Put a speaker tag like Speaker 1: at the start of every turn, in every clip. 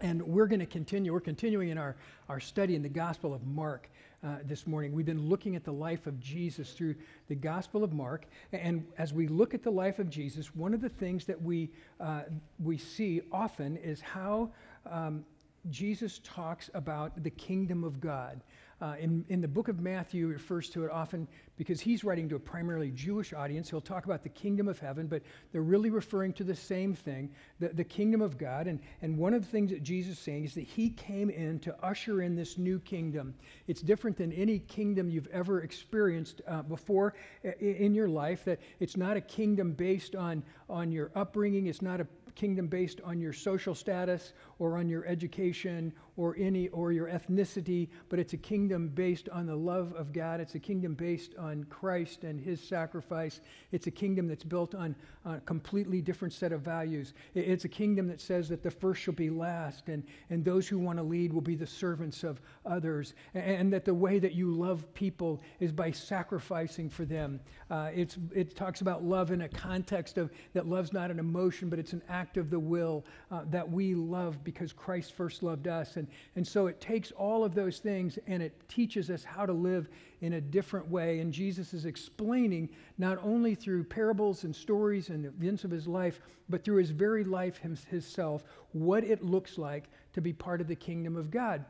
Speaker 1: And we're going to continue. We're continuing in our, our study in the Gospel of Mark uh, this morning. We've been looking at the life of Jesus through the Gospel of Mark. And as we look at the life of Jesus, one of the things that we, uh, we see often is how um, Jesus talks about the kingdom of God. Uh, in, in the book of Matthew, he refers to it often because he's writing to a primarily Jewish audience. He'll talk about the kingdom of heaven, but they're really referring to the same thing, the, the kingdom of God. And, and one of the things that Jesus is saying is that he came in to usher in this new kingdom. It's different than any kingdom you've ever experienced uh, before in your life, that it's not a kingdom based on, on your upbringing, it's not a kingdom based on your social status or on your education or any or your ethnicity, but it's a kingdom based on the love of God. It's a kingdom based on Christ and his sacrifice. It's a kingdom that's built on, a completely different set of values. It's a kingdom that says that the first shall be last and, and those who want to lead will be the servants of others. And, and that the way that you love people is by sacrificing for them. Uh, it's, it talks about love in a context of that love's not an emotion, but it's an act of the will uh, that we love because Christ first loved us. And, and so it takes all of those things and it teaches us how to live in a different way. And Jesus is explaining not only through parables and stories and events of his life, but through his very life himself, what it looks like to be part of the kingdom of God.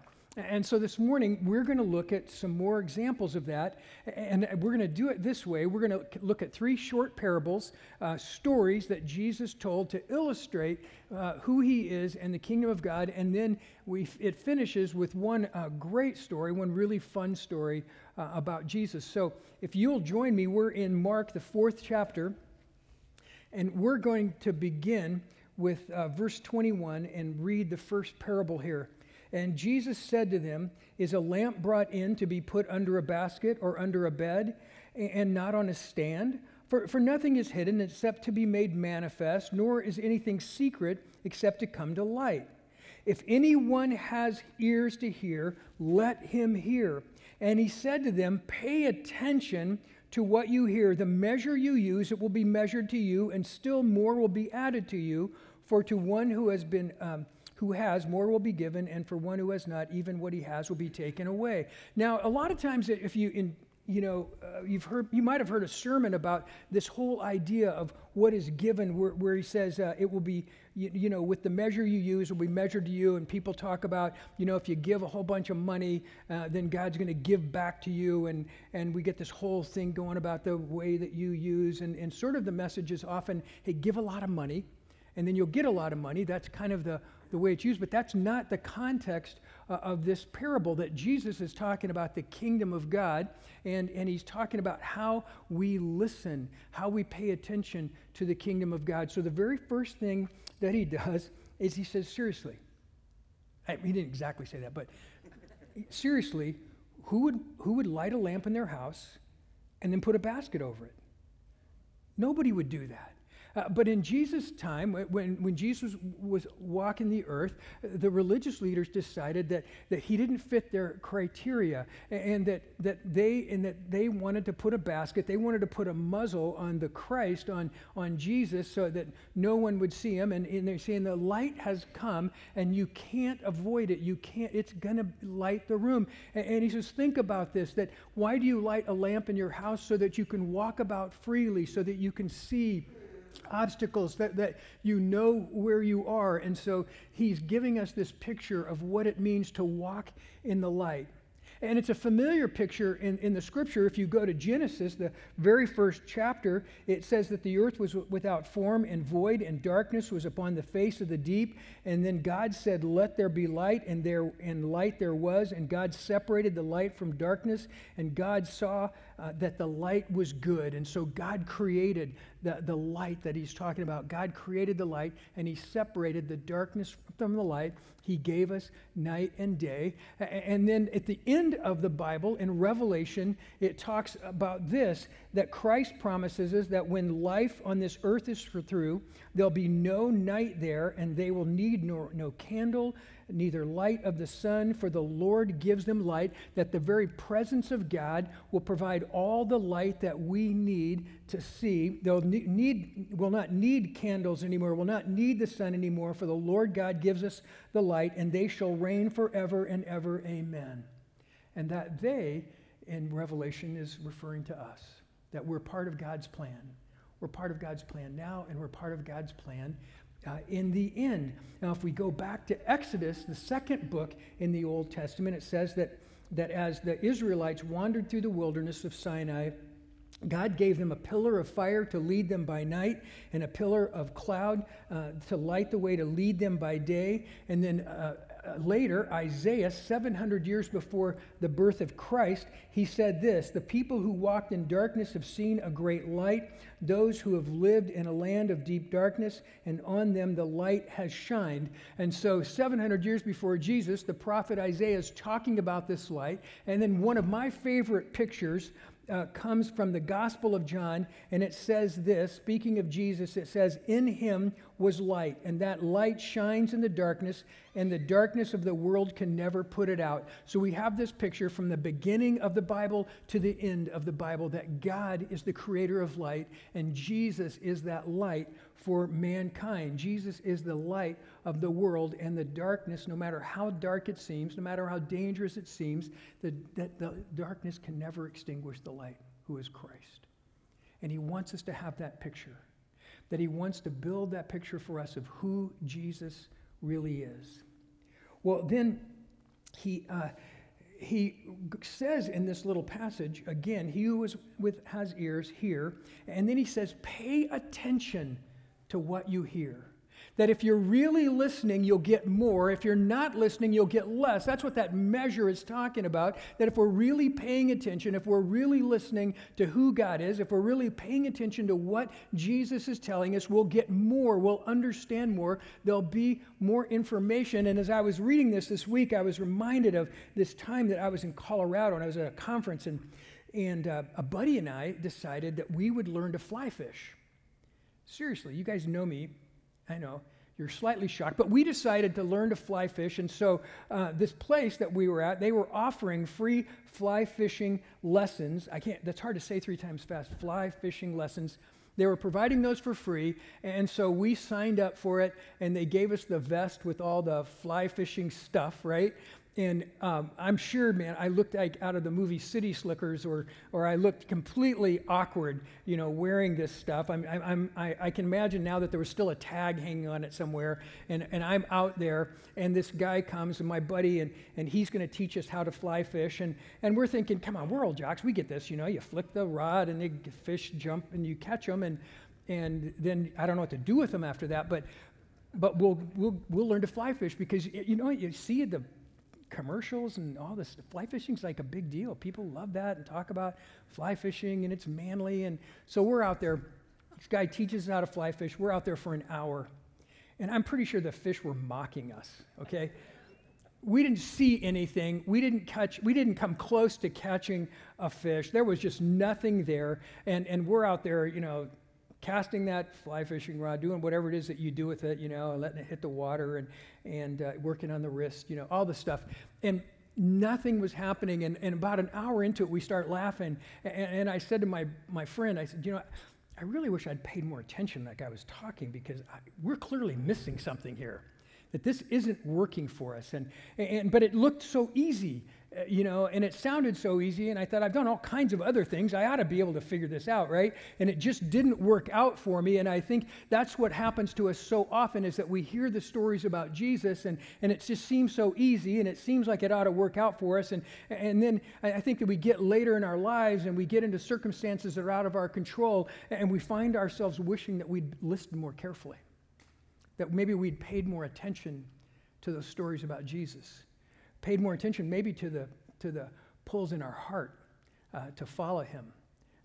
Speaker 1: And so this morning, we're going to look at some more examples of that. And we're going to do it this way. We're going to look at three short parables, uh, stories that Jesus told to illustrate uh, who he is and the kingdom of God. And then we, it finishes with one uh, great story, one really fun story uh, about Jesus. So if you'll join me, we're in Mark, the fourth chapter. And we're going to begin with uh, verse 21 and read the first parable here. And Jesus said to them, Is a lamp brought in to be put under a basket or under a bed and not on a stand? For, for nothing is hidden except to be made manifest, nor is anything secret except to come to light. If anyone has ears to hear, let him hear. And he said to them, Pay attention to what you hear. The measure you use, it will be measured to you, and still more will be added to you. For to one who has been um, who has, more will be given, and for one who has not, even what he has will be taken away. Now, a lot of times, if you in, you know, uh, you've heard, you might have heard a sermon about this whole idea of what is given, where, where he says uh, it will be, you, you, know, with the measure you use, will be measured to you. And people talk about, you know, if you give a whole bunch of money, uh, then God's going to give back to you. And, and we get this whole thing going about the way that you use. And, and sort of the message is often, hey, give a lot of money, and then you'll get a lot of money. That's kind of the the way it's used, but that's not the context uh, of this parable that Jesus is talking about the kingdom of God, and, and he's talking about how we listen, how we pay attention to the kingdom of God. So the very first thing that he does is he says, seriously, I, he didn't exactly say that, but seriously, who would, who would light a lamp in their house and then put a basket over it? Nobody would do that. Uh, but in Jesus' time, when, when Jesus was walking the earth, the religious leaders decided that, that he didn't fit their criteria and that, that, they, and that they wanted to put a basket, they wanted to put a muzzle on the Christ, on, on Jesus, so that no one would see him. And, and they're saying the light has come and you can't avoid it. You can't, it's going to light the room. And, and he says, think about this that why do you light a lamp in your house so that you can walk about freely, so that you can see? Obstacles that, that you know where you are. And so he's giving us this picture of what it means to walk in the light. And it's a familiar picture in, in the scripture. If you go to Genesis, the very first chapter, it says that the earth was without form and void, and darkness was upon the face of the deep. And then God said, Let there be light, and there and light there was. And God separated the light from darkness, and God saw uh, that the light was good. And so God created the, the light that he's talking about. God created the light, and he separated the darkness from the light. He gave us night and day. And then at the end of the Bible, in Revelation, it talks about this that Christ promises us that when life on this earth is through, there'll be no night there, and they will need no, no candle, neither light of the sun, for the Lord gives them light, that the very presence of God will provide all the light that we need to see. They'll need, will not need candles anymore, will not need the sun anymore, for the Lord God gives us the light, and they shall reign forever and ever. Amen. And that they, in Revelation, is referring to us, that we're part of God's plan. We're part of God's plan now, and we're part of God's plan uh, in the end. Now, if we go back to Exodus, the second book in the Old Testament, it says that, that as the Israelites wandered through the wilderness of Sinai, God gave them a pillar of fire to lead them by night and a pillar of cloud uh, to light the way to lead them by day. And then uh, later, Isaiah, 700 years before the birth of Christ, he said this The people who walked in darkness have seen a great light. Those who have lived in a land of deep darkness, and on them the light has shined. And so, 700 years before Jesus, the prophet Isaiah is talking about this light. And then, one of my favorite pictures uh, comes from the Gospel of John, and it says this speaking of Jesus, it says, In him was light, and that light shines in the darkness, and the darkness of the world can never put it out. So we have this picture from the beginning of the Bible to the end of the Bible that God is the creator of light, and Jesus is that light for mankind. Jesus is the light of the world and the darkness, no matter how dark it seems, no matter how dangerous it seems, the, that the darkness can never extinguish the light, who is Christ. And he wants us to have that picture, that he wants to build that picture for us of who Jesus really is. Well, then he. Uh, he says in this little passage again, he who is with has ears hear, and then he says, pay attention to what you hear. That if you're really listening, you'll get more. If you're not listening, you'll get less. That's what that measure is talking about. That if we're really paying attention, if we're really listening to who God is, if we're really paying attention to what Jesus is telling us, we'll get more. We'll understand more. There'll be more information. And as I was reading this this week, I was reminded of this time that I was in Colorado and I was at a conference, and, and uh, a buddy and I decided that we would learn to fly fish. Seriously, you guys know me. I know you're slightly shocked, but we decided to learn to fly fish. And so, uh, this place that we were at, they were offering free fly fishing lessons. I can't, that's hard to say three times fast fly fishing lessons. They were providing those for free. And so we signed up for it, and they gave us the vest with all the fly fishing stuff, right? And um, I'm sure, man, I looked like out of the movie City Slickers, or, or I looked completely awkward, you know, wearing this stuff. I'm, I'm, I, I can imagine now that there was still a tag hanging on it somewhere, and, and I'm out there, and this guy comes, and my buddy, and, and he's going to teach us how to fly fish. And, and we're thinking, come on, we're old jocks, we get this, you know, you flick the rod, and the fish jump, and you catch them, and, and then I don't know what to do with them after that, but, but we'll, we'll, we'll learn to fly fish because, you know, you see the commercials and all this. Fly fishing is like a big deal. People love that and talk about fly fishing and it's manly. And so we're out there. This guy teaches us how to fly fish. We're out there for an hour. And I'm pretty sure the fish were mocking us, okay? we didn't see anything. We didn't catch, we didn't come close to catching a fish. There was just nothing there. And, and we're out there, you know, casting that fly fishing rod, doing whatever it is that you do with it, you know, letting it hit the water and, and uh, working on the wrist, you know, all the stuff. And nothing was happening. And, and about an hour into it, we start laughing. And, and I said to my, my friend, I said, you know, I really wish I'd paid more attention like I was talking because I, we're clearly missing something here. That this isn't working for us. And, and, but it looked so easy Uh, you know, and it sounded so easy. And I thought, I've done all kinds of other things. I ought to be able to figure this out, right? And it just didn't work out for me. And I think that's what happens to us so often is that we hear the stories about Jesus and, and it just seems so easy and it seems like it ought to work out for us. And, and then I think that we get later in our lives and we get into circumstances that are out of our control and we find ourselves wishing that we'd listened more carefully, that maybe we'd paid more attention to those stories about Jesus paid more attention maybe to the, to the pulls in our heart uh, to follow him,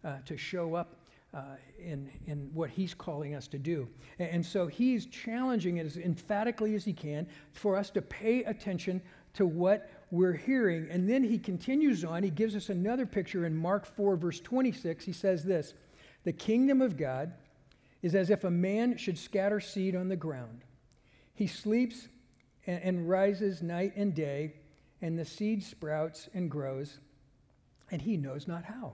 Speaker 1: uh, to show up uh, in, in what he's calling us to do. And, and so he's challenging it as emphatically as he can for us to pay attention to what we're hearing. And then he continues on. He gives us another picture in Mark 4, verse 26. He says this The kingdom of God is as if a man should scatter seed on the ground. He sleeps and, and rises night and day and the seed sprouts and grows, and he knows not how.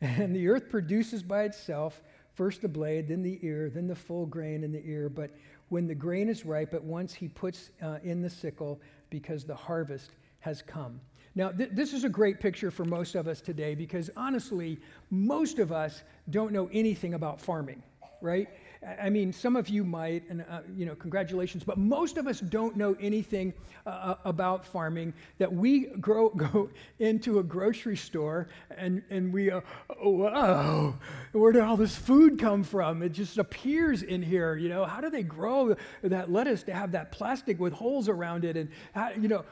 Speaker 1: And the earth produces by itself first the blade, then the ear, then the full grain in the ear. But when the grain is ripe, at once he puts uh, in the sickle because the harvest has come. Now, th- this is a great picture for most of us today because honestly, most of us don't know anything about farming, right? I mean, some of you might, and uh, you know, congratulations, but most of us don't know anything uh, uh about farming. That we grow, go into a grocery store and, and we, uh, whoa, where did all this food come from? It just appears in here, you know. How do they grow that lettuce to have that plastic with holes around it? And, how, you know,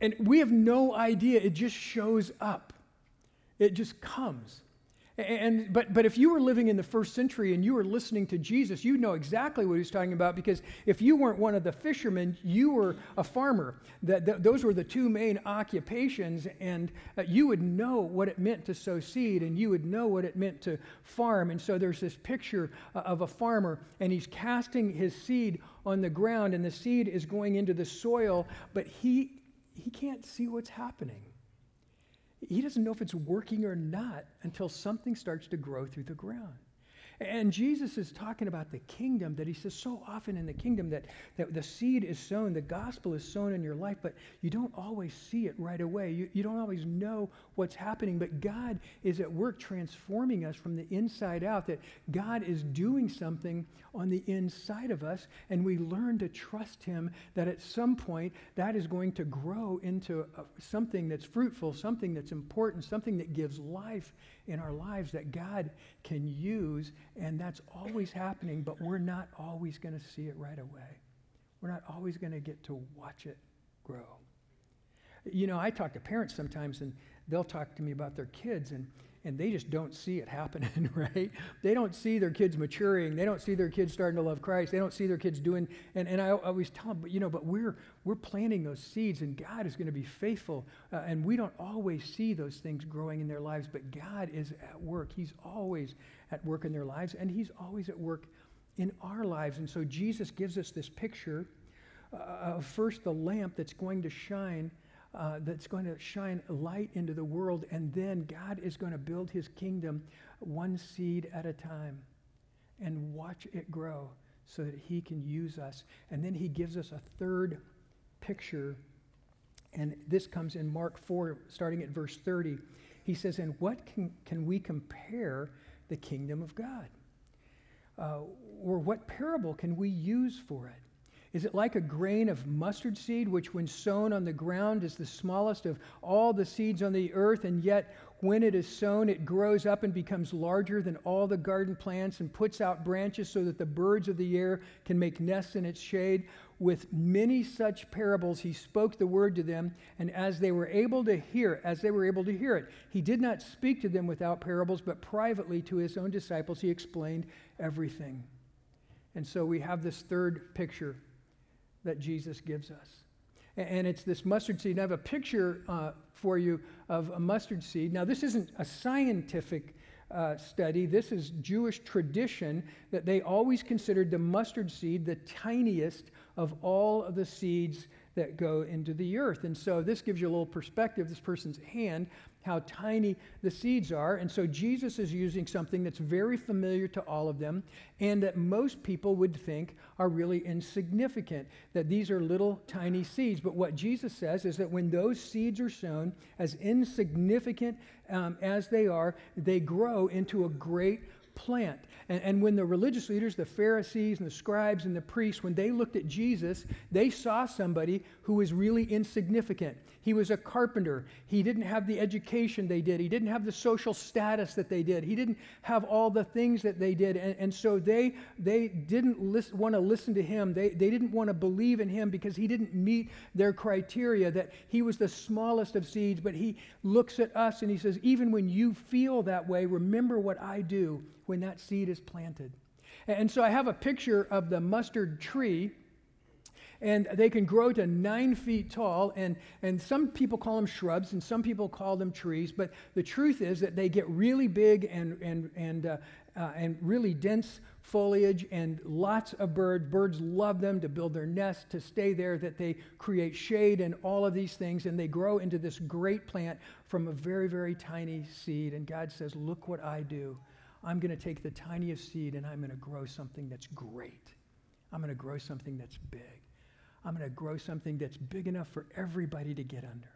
Speaker 1: and we have no idea. It just shows up, it just comes. And, but, but if you were living in the first century and you were listening to Jesus, you'd know exactly what he's talking about because if you weren't one of the fishermen, you were a farmer. That, those were the two main occupations, and uh, you would know what it meant to sow seed and you would know what it meant to farm. And so there's this picture uh, of a farmer, and he's casting his seed on the ground, and the seed is going into the soil, but he, he can't see what's happening. He doesn't know if it's working or not until something starts to grow through the ground. And Jesus is talking about the kingdom that he says so often in the kingdom that, that the seed is sown, the gospel is sown in your life, but you don't always see it right away. You, you don't always know what's happening, but God is at work transforming us from the inside out, that God is doing something on the inside of us, and we learn to trust him that at some point that is going to grow into a, something that's fruitful, something that's important, something that gives life in our lives that God can use, and that's always happening, but we're not always going to see it right away. We're not always going to get to watch it grow. You know, I talk to parents sometimes, and they'll talk to me about their kids, and and they just don't see it happening, right? They don't see their kids maturing. They don't see their kids starting to love Christ. They don't see their kids doing, and, and I always tell them, but you know, but we're, we're planting those seeds and God is going to be faithful. Uh, and we don't always see those things growing in their lives, but God is at work. He's always at work in their lives and He's always at work in our lives. And so Jesus gives us this picture uh, of first the lamp that's going to shine uh, that's going to shine light into the world, and then God is going to build his kingdom one seed at a time and watch it grow so that he can use us. And then he gives us a third picture, and this comes in Mark 4, starting at verse 30. He says, And what can, can we compare the kingdom of God? Uh, or what parable can we use for it? Is it like a grain of mustard seed, which, when sown on the ground, is the smallest of all the seeds on the earth, and yet when it is sown, it grows up and becomes larger than all the garden plants and puts out branches so that the birds of the air can make nests in its shade? With many such parables, he spoke the word to them, and as they were able to hear, as they were able to hear it, he did not speak to them without parables, but privately to his own disciples, he explained everything. And so we have this third picture that Jesus gives us. And it's this mustard seed. I have a picture uh, for you of a mustard seed. Now, this isn't a scientific uh, study. This is Jewish tradition that they always considered the mustard seed the tiniest of all of the seeds that go into the earth. And so this gives you a little perspective. This person's hand how tiny the seeds are. And so Jesus is using something that's very familiar to all of them and that most people would think are really insignificant, that these are little tiny seeds. But what Jesus says is that when those seeds are sown, as insignificant um, as they are, they grow into a great plant. And, and, when the religious leaders, the Pharisees and the scribes and the priests, when they looked at Jesus, they saw somebody who was really insignificant. He was a carpenter. He didn't have the education they did. He didn't have the social status that they did. He didn't have all the things that they did. And, and so they, they didn't want to listen to him. They, they didn't want to believe in him because he didn't meet their criteria that he was the smallest of seeds. But he looks at us and he says, Even when you feel that way, remember what I do when that seed is planted. And so I have a picture of the mustard tree and they can grow to nine feet tall. And, and some people call them shrubs, and some people call them trees. But the truth is that they get really big and, and, and uh, uh, and really dense foliage and lots of birds. Birds love them to build their nests, to stay there, that they create shade and all of these things, and they grow into this great plant from a very, very tiny seed. And God says, Look what I do. I'm going to take the tiniest seed and I'm going to grow something that's great. I'm going to grow something that's big. I'm going to grow something that's big enough for everybody to get under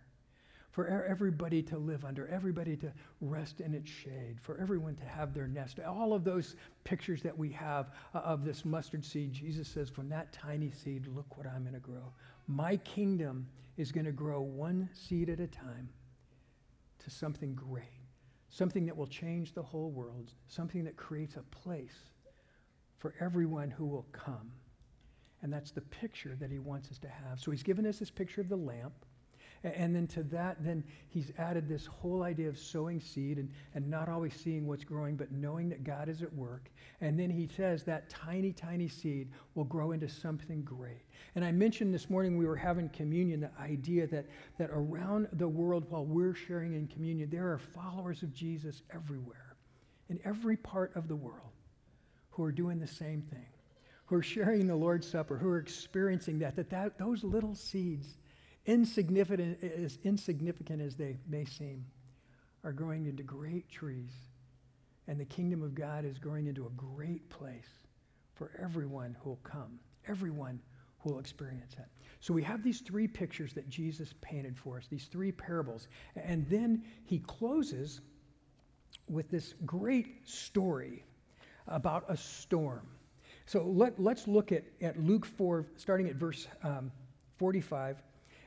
Speaker 1: for everybody to live under, everybody to rest in its shade, for everyone to have their nest. All of those pictures that we have uh, of this mustard seed, Jesus says, from that tiny seed, look what I'm going to grow. My kingdom is going to grow one seed at a time to something great, something that will change the whole world, something that creates a place for everyone who will come. And that's the picture that he wants us to have. So he's given us this picture of the lamp. And then to that, then he's added this whole idea of sowing seed and, and not always seeing what's growing, but knowing that God is at work. And then he says that tiny, tiny seed will grow into something great. And I mentioned this morning we were having communion, the idea that, that around the world while we're sharing in communion, there are followers of Jesus everywhere, in every part of the world, who are doing the same thing, who are sharing the Lord's Supper, who are experiencing that, that, that those little seeds insignificant, as insignificant as they may seem, are growing into great trees. And the kingdom of God is growing into a great place for everyone who will come, everyone who will experience it. So we have these three pictures that Jesus painted for us, these three parables. And then he closes with this great story about a storm. So let, let's look at, at Luke 4, starting at verse um, 45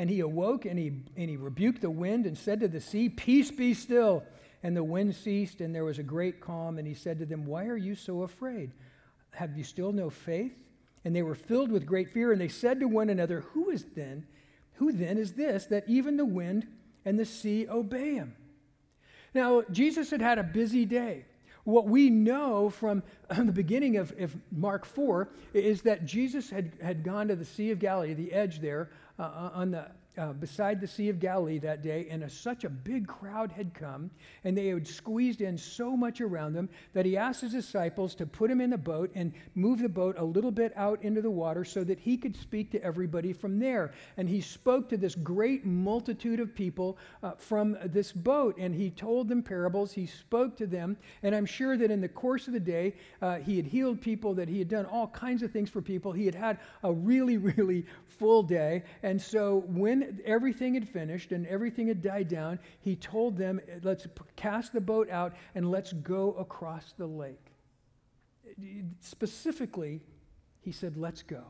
Speaker 1: And he awoke and he, and he rebuked the wind and said to the sea, Peace be still. And the wind ceased and there was a great calm. And he said to them, Why are you so afraid? Have you still no faith? And they were filled with great fear. And they said to one another, Who is then? Who then is this that even the wind and the sea obey him? Now, Jesus had had a busy day. What we know from the beginning of, of, Mark 4 is that Jesus had, had gone to the Sea of Galilee, the edge there, uh, uh, on the uh, beside the Sea of Galilee that day, and a, such a big crowd had come, and they had squeezed in so much around them that he asked his disciples to put him in the boat and move the boat a little bit out into the water so that he could speak to everybody from there. And he spoke to this great multitude of people uh, from this boat, and he told them parables. He spoke to them, and I'm sure that in the course of the day, uh, he had healed people, that he had done all kinds of things for people. He had had a really, really full day. And so when everything had finished and everything had died down, he told them, Let's cast the boat out and let's go across the lake. Specifically, he said, Let's go.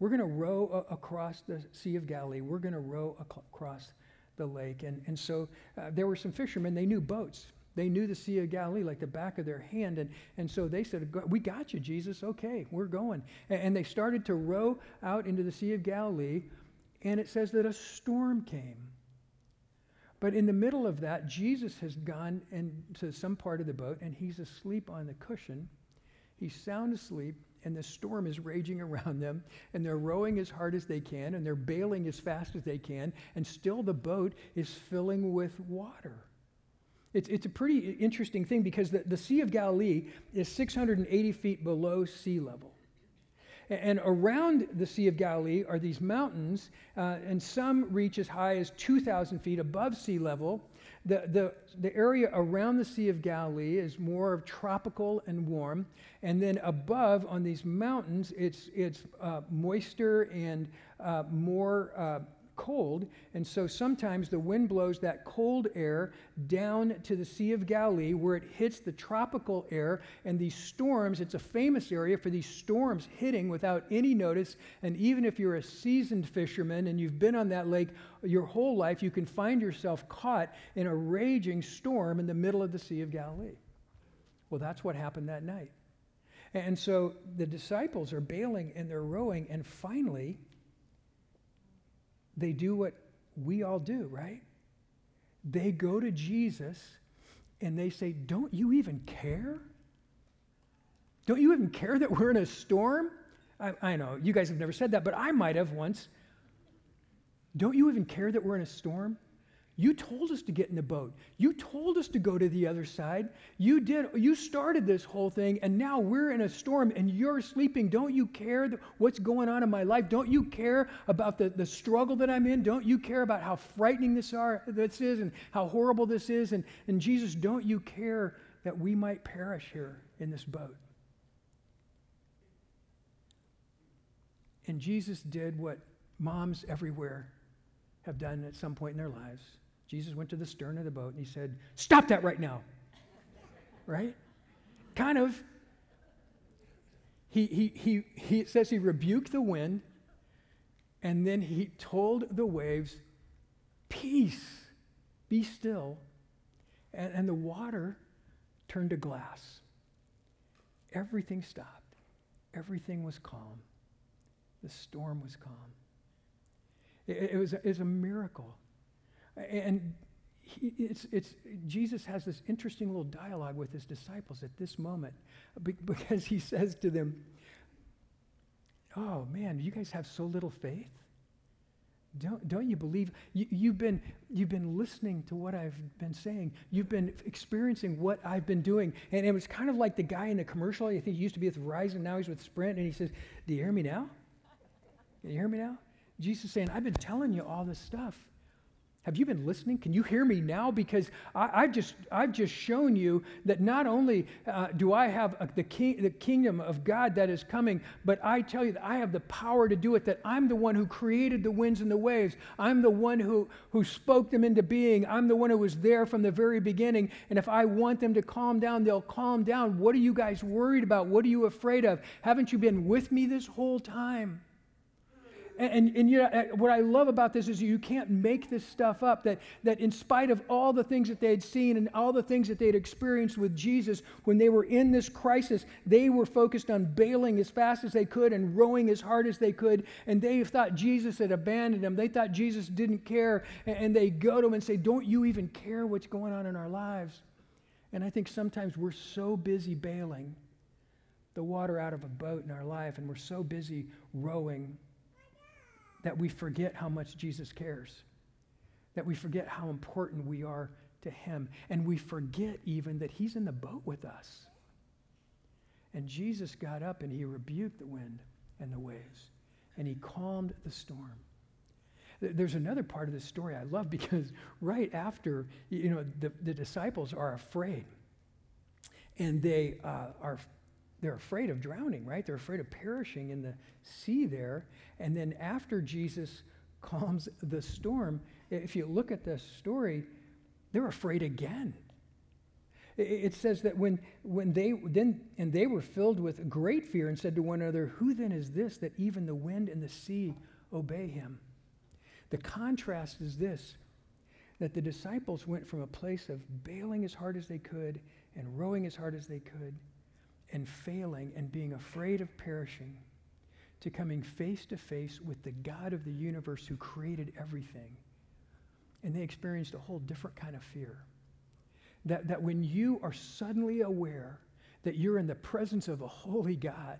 Speaker 1: We're going to row across the Sea of Galilee. We're going to row across the lake. And, and so uh, there were some fishermen, they knew boats. They knew the Sea of Galilee like the back of their hand. And, and so they said, We got you, Jesus. Okay, we're going. And, and they started to row out into the Sea of Galilee and it says that a storm came. But in the middle of that, Jesus has gone into some part of the boat and he's asleep on the cushion. He's sound asleep, and the storm is raging around them, and they're rowing as hard as they can, and they're bailing as fast as they can, and still the boat is filling with water. It's, it's a pretty interesting thing because the, the Sea of Galilee is 680 feet below sea level. And around the Sea of Galilee are these mountains, uh, and some reach as high as 2,000 feet above sea level. The, the, the area around the Sea of Galilee is more of tropical and warm. And then above on these mountains, it's, it's uh, moister and uh, more uh, cold, and so sometimes the wind blows that cold air down to the Sea of Galilee where it hits the tropical air, and these storms, it's a famous area for these storms hitting without any notice. And even if you're a seasoned fisherman and you've been on that lake your whole life, you can find yourself caught in a raging storm in the middle of the Sea of Galilee. Well, that's what happened that night. And so the disciples are bailing and they're rowing, and finally, they do what we all do, right? They go to Jesus and they say, Don't you even care? Don't you even care that we're in a storm? I, I know you guys have never said that, but I might have once. Don't you even care that we're in a storm? You told us to get in the boat. You told us to go to the other side. You did. You started this whole thing, and now we're in a storm and you're sleeping. Don't you care what's going on in my life? Don't you care about the, the struggle that I'm in? Don't you care about how frightening this, are, this is and how horrible this is? And, and Jesus, don't you care that we might perish here in this boat? And Jesus did what moms everywhere have done at some point in their lives. Jesus went to the stern of the boat and he said, Stop that right now. right? Kind of. He, he, he, he says he rebuked the wind and then he told the waves, Peace, be still. And, and the water turned to glass. Everything stopped, everything was calm. The storm was calm. It, it was, it was a miracle. And it's, it's, Jesus has this interesting little dialogue with his disciples at this moment because he says to them, Oh man, you guys have so little faith. Don't, don't you believe? You, have been, you've been listening to what I've been saying. You've been experiencing what I've been doing. And it was kind of like the guy in the commercial. I think he used to be with Verizon, now he's with Sprint. And he says, Do you hear me now? Can you hear me now? Jesus saying, I've been telling you all this stuff. Have you been listening? Can you hear me now? Because I, have just, I've just shown you that not only uh, do I have a, the, king, the kingdom of God that is coming, but I tell you that I have the power to do it, that I'm the one who created the winds and the waves. I'm the one who, who spoke them into being. I'm the one who was there from the very beginning. And if I want them to calm down, they'll calm down. What are you guys worried about? What are you afraid of? Haven't you been with me this whole time? And, and, you know, uh, what I love about this is you can't make this stuff up. That, that in spite of all the things that they had seen and all the things that they had experienced with Jesus, when they were in this crisis, they were focused on bailing as fast as they could and rowing as hard as they could. And they thought Jesus had abandoned them. They thought Jesus didn't care. And, and they go to him and say, Don't you even care what's going on in our lives? And I think sometimes we're so busy bailing the water out of a boat in our life, and we're so busy rowing that we forget how much Jesus cares, that we forget how important we are to Him, and we forget even that He's in the boat with us. And Jesus got up and He rebuked the wind and the waves, and He calmed the storm. There's another part of this story I love because right after, you know, the, the disciples are afraid. And they uh, are they're afraid of drowning, right? They're afraid of perishing in the sea there. And then after Jesus calms the storm, if you look at the story, they're afraid again. It says that when, when they then and they were filled with great fear and said to one another, Who then is this that even the wind and the sea obey him? The contrast is this that the disciples went from a place of bailing as hard as they could and rowing as hard as they could and failing and being afraid of perishing to coming face to face with the God of the universe who created everything. And they experienced a whole different kind of fear. That, that when you are suddenly aware that you're in the presence of a holy God,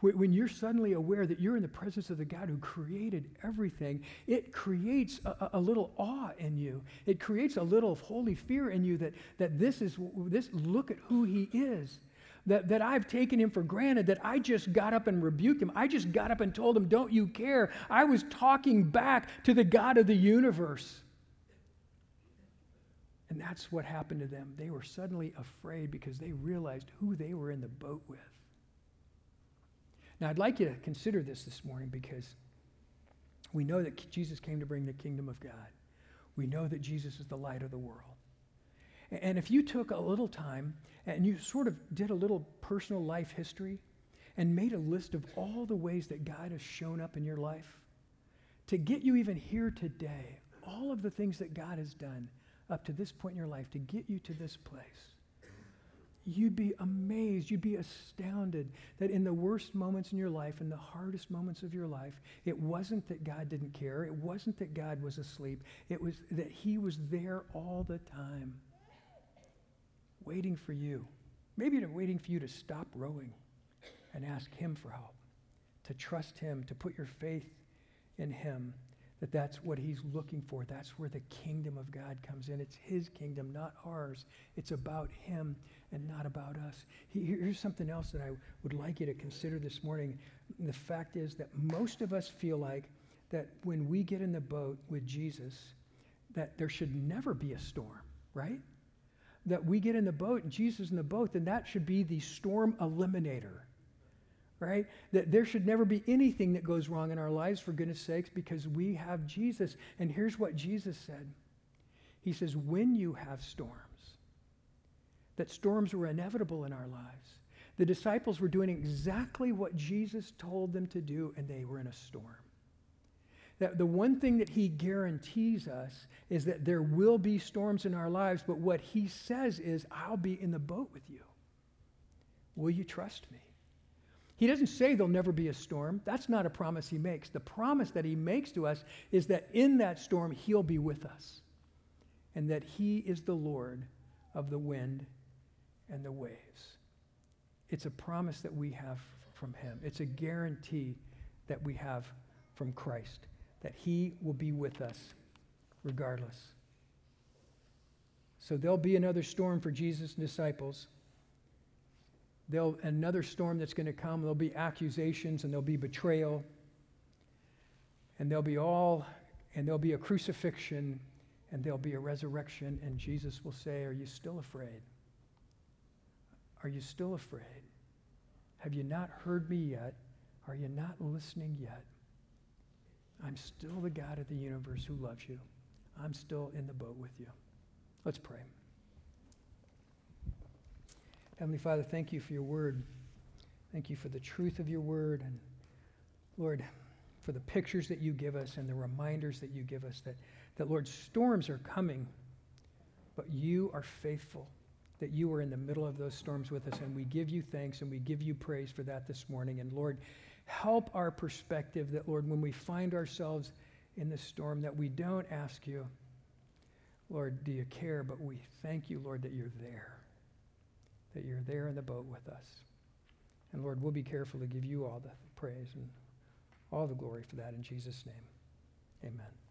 Speaker 1: when you're suddenly aware that you're in the presence of the God who created everything, it creates a, a, little awe in you. It creates a little holy fear in you that, that this is this look at who he is that, that I've taken him for granted, that I just got up and rebuked him. I just got up and told him, Don't you care? I was talking back to the God of the universe. And that's what happened to them. They were suddenly afraid because they realized who they were in the boat with. Now, I'd like you to consider this this morning because we know that Jesus came to bring the kingdom of God. We know that Jesus is the light of the world. And if you took a little time and you sort of did a little personal life history and made a list of all the ways that God has shown up in your life to get you even here today, all of the things that God has done up to this point in your life to get you to this place, you'd be amazed, you'd be astounded that in the worst moments in your life, in the hardest moments of your life, it wasn't that God didn't care, it wasn't that God was asleep, it was that He was there all the time, waiting for you. Maybe waiting for you to stop rowing and ask Him for help, to trust Him, to put your faith in Him that that's what he's looking for. That's where the kingdom of God comes in. It's his kingdom, not ours. It's about him and not about us. Here's something else that I would like you to consider this morning. The fact is that most of us feel like that when we get in the boat with Jesus, that there should never be a storm, right? That we get in the boat and Jesus in the boat, then that should be the storm eliminator right? That there should never be anything that goes wrong in our lives, for goodness sakes, because we have Jesus. And here's what Jesus said He says, When you have storms, that storms were inevitable in our lives. The disciples were doing exactly what Jesus told them to do, and they were in a storm. That the one thing that he guarantees us is that there will be storms in our lives, but what he says is, I'll be in the boat with you. Will you trust me? He doesn't say there'll never be a storm. That's not a promise he makes. The promise that he makes to us is that in that storm, he'll be with us and that he is the Lord of the wind and the waves. It's a promise that we have from him, it's a guarantee that we have from Christ that he will be with us regardless. So there'll be another storm for Jesus' disciples. There'll another storm that's going to come. There'll be accusations and there'll be betrayal. And there'll be all, and there'll be a crucifixion and there'll be a resurrection. And Jesus will say, Are you still afraid? Are you still afraid? Have you not heard me yet? Are you not listening yet? I'm still the God of the universe who loves you. I'm still in the boat with you. Let's pray. Heavenly Father, thank you for your word. Thank you for the truth of your word. And Lord, for the pictures that you give us and the reminders that you give us that, that Lord, storms are coming, but you are faithful, that you are in the middle of those storms with us. And we give you thanks and we give you praise for that this morning. And Lord, help our perspective that, Lord, when we find ourselves in the storm, that we don't ask you, Lord, do you care? But we thank you, Lord, that you're there that you're there in the boat with us. And Lord, we'll be careful to give you all the praise and all the glory for that in Jesus' name. Amen.